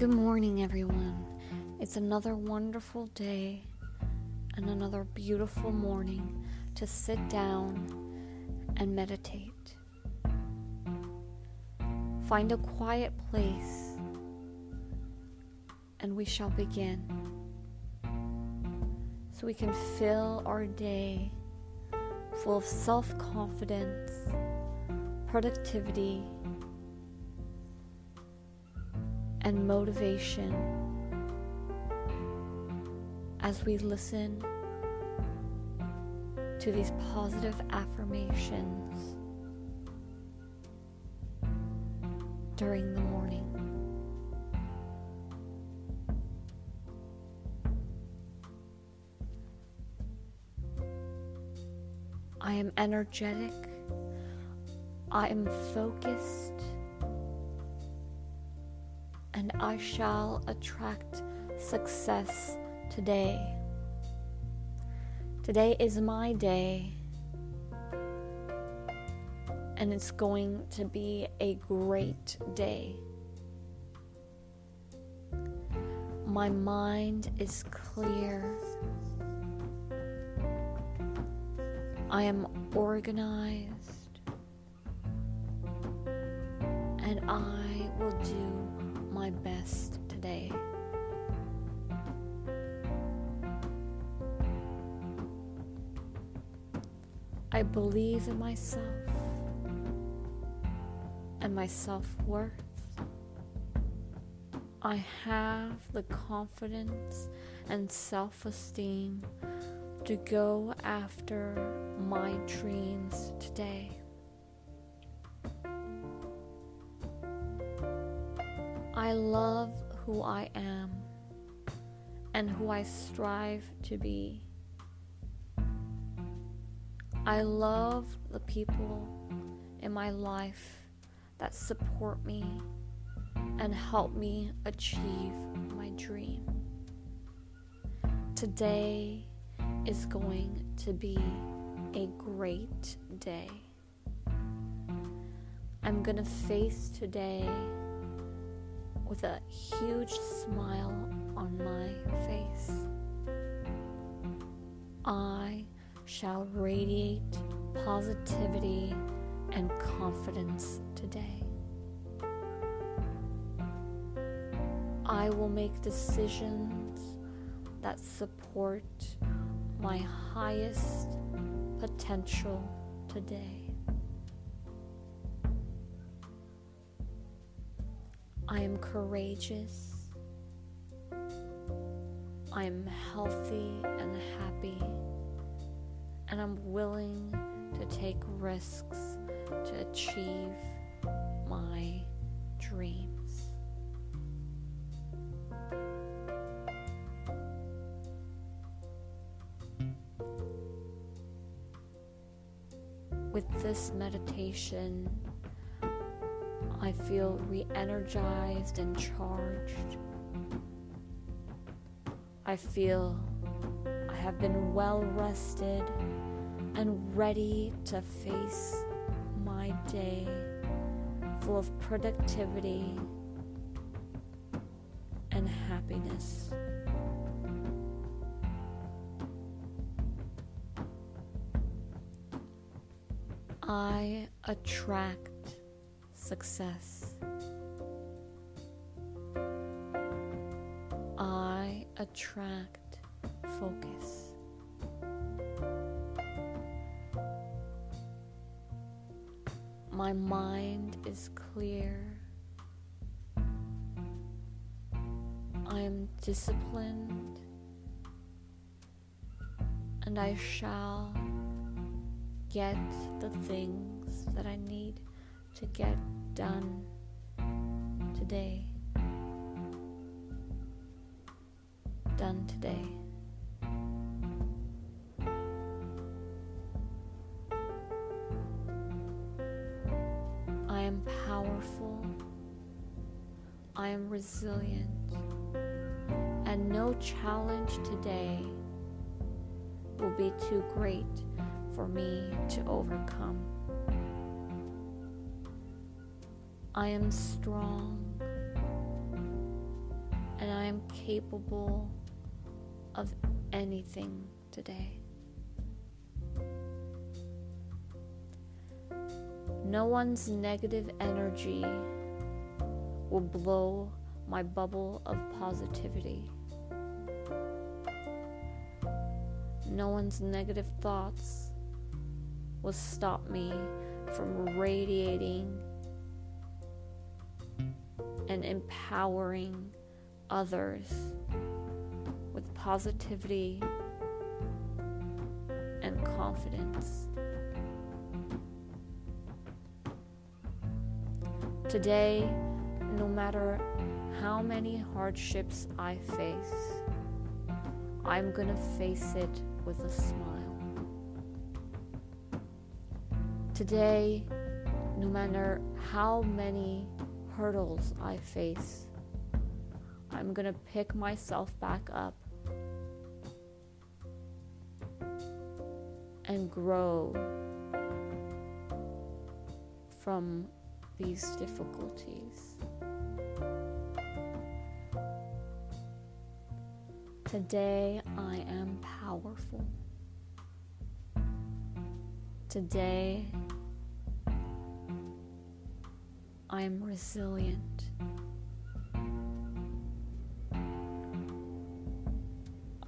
Good morning, everyone. It's another wonderful day and another beautiful morning to sit down and meditate. Find a quiet place and we shall begin. So we can fill our day full of self confidence, productivity, and motivation as we listen to these positive affirmations during the morning. I am energetic. I am focused and I shall attract success today. Today is my day, and it's going to be a great day. My mind is clear. I am organized, and I will do my best today. I believe in myself and my self worth. I have the confidence and self esteem to go after my dreams today. I love who I am and who I strive to be. I love the people in my life that support me and help me achieve my dream. Today is going to be a great day. I'm to face today with a huge smile on my face. I shall radiate positivity and confidence today. I will make decisions that support my highest potential today. I am courageous. I am healthy and happy. And I'm willing to take risks to achieve my dreams. With this meditation, I feel re energized and charged. I feel I have been well rested and ready to face my day full of productivity and happiness. I attract success. I attract focus. My mind is clear. I am disciplined and I shall get the things that I need to get done today. Done today. I am powerful. I am resilient. And no challenge today will be too great for me to overcome. I am strong. And I am capable of anything today. No one's negative energy will blow my bubble of positivity. No one's negative thoughts will stop me from radiating and empowering others with positivity and confidence. Today, no matter how many hardships I face, I'm gonna face it with a smile. Today, no matter how many hurdles I face, I'm gonna pick myself back up and grow from these difficulties. Today I am powerful. Today I am resilient.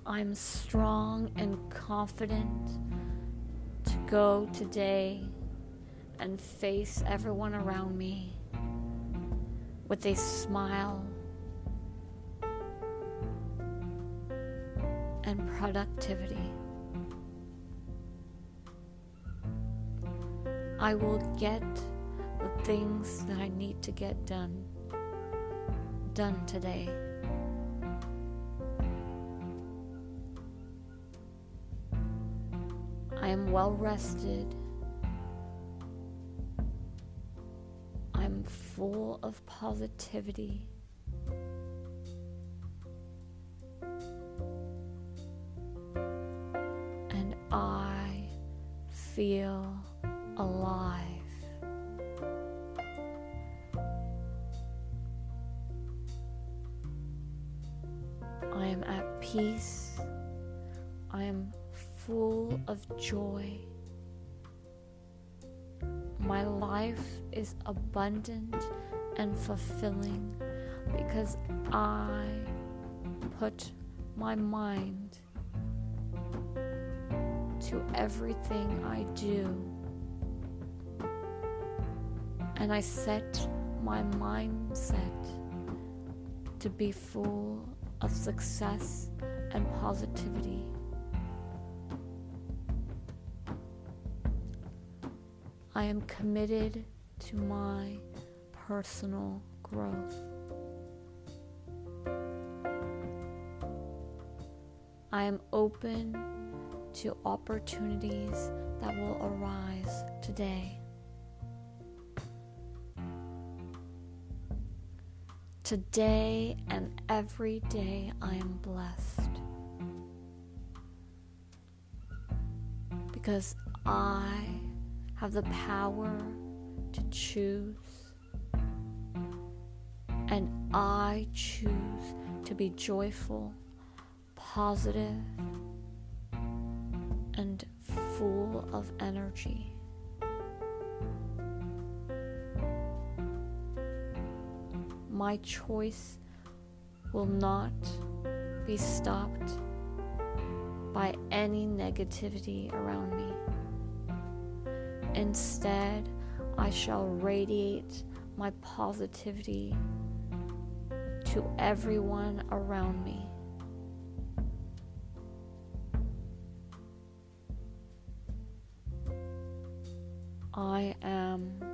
I'm strong and confident to go today and face everyone around me with a smile and productivity. I will get things that I need to get done done today. I am well rested. I'm full of positivity. And I feel peace. I am full of joy. My life is abundant and fulfilling because I put my mind to everything I do. And I set my mindset to be full of success and positivity. I am committed to my personal growth. I am open to opportunities that will arise today. Today and every day I am blessed because I have the power to choose and I choose to be joyful, positive, and full of energy. My choice will not be stopped by any negativity around me. Instead, I shall radiate my positivity to everyone around me. I am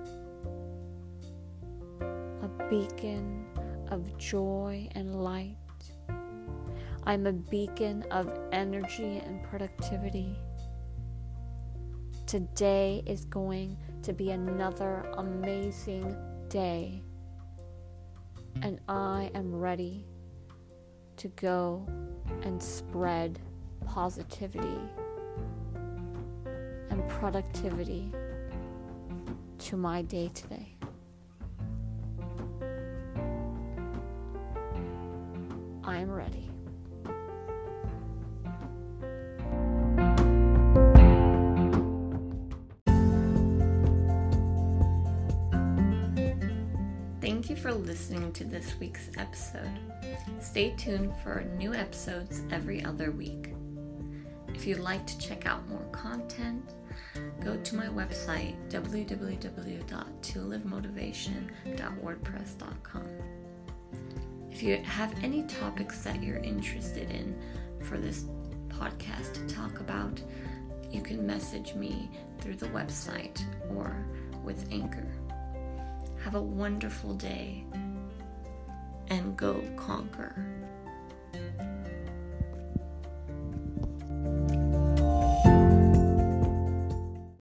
beacon of joy and light. I'm a beacon of energy and productivity. Today is going to be another amazing day, and I am ready to go and spread positivity and productivity to my day today. I am ready. Thank you for listening to this week's episode. Stay tuned for new episodes every other week. If you'd like to check out more content, go to my website www.tolivemotivation.wordpress.com. If you have any topics that you're interested in for this podcast to talk about, you can message me through the website or with Anchor. Have a wonderful day and go conquer.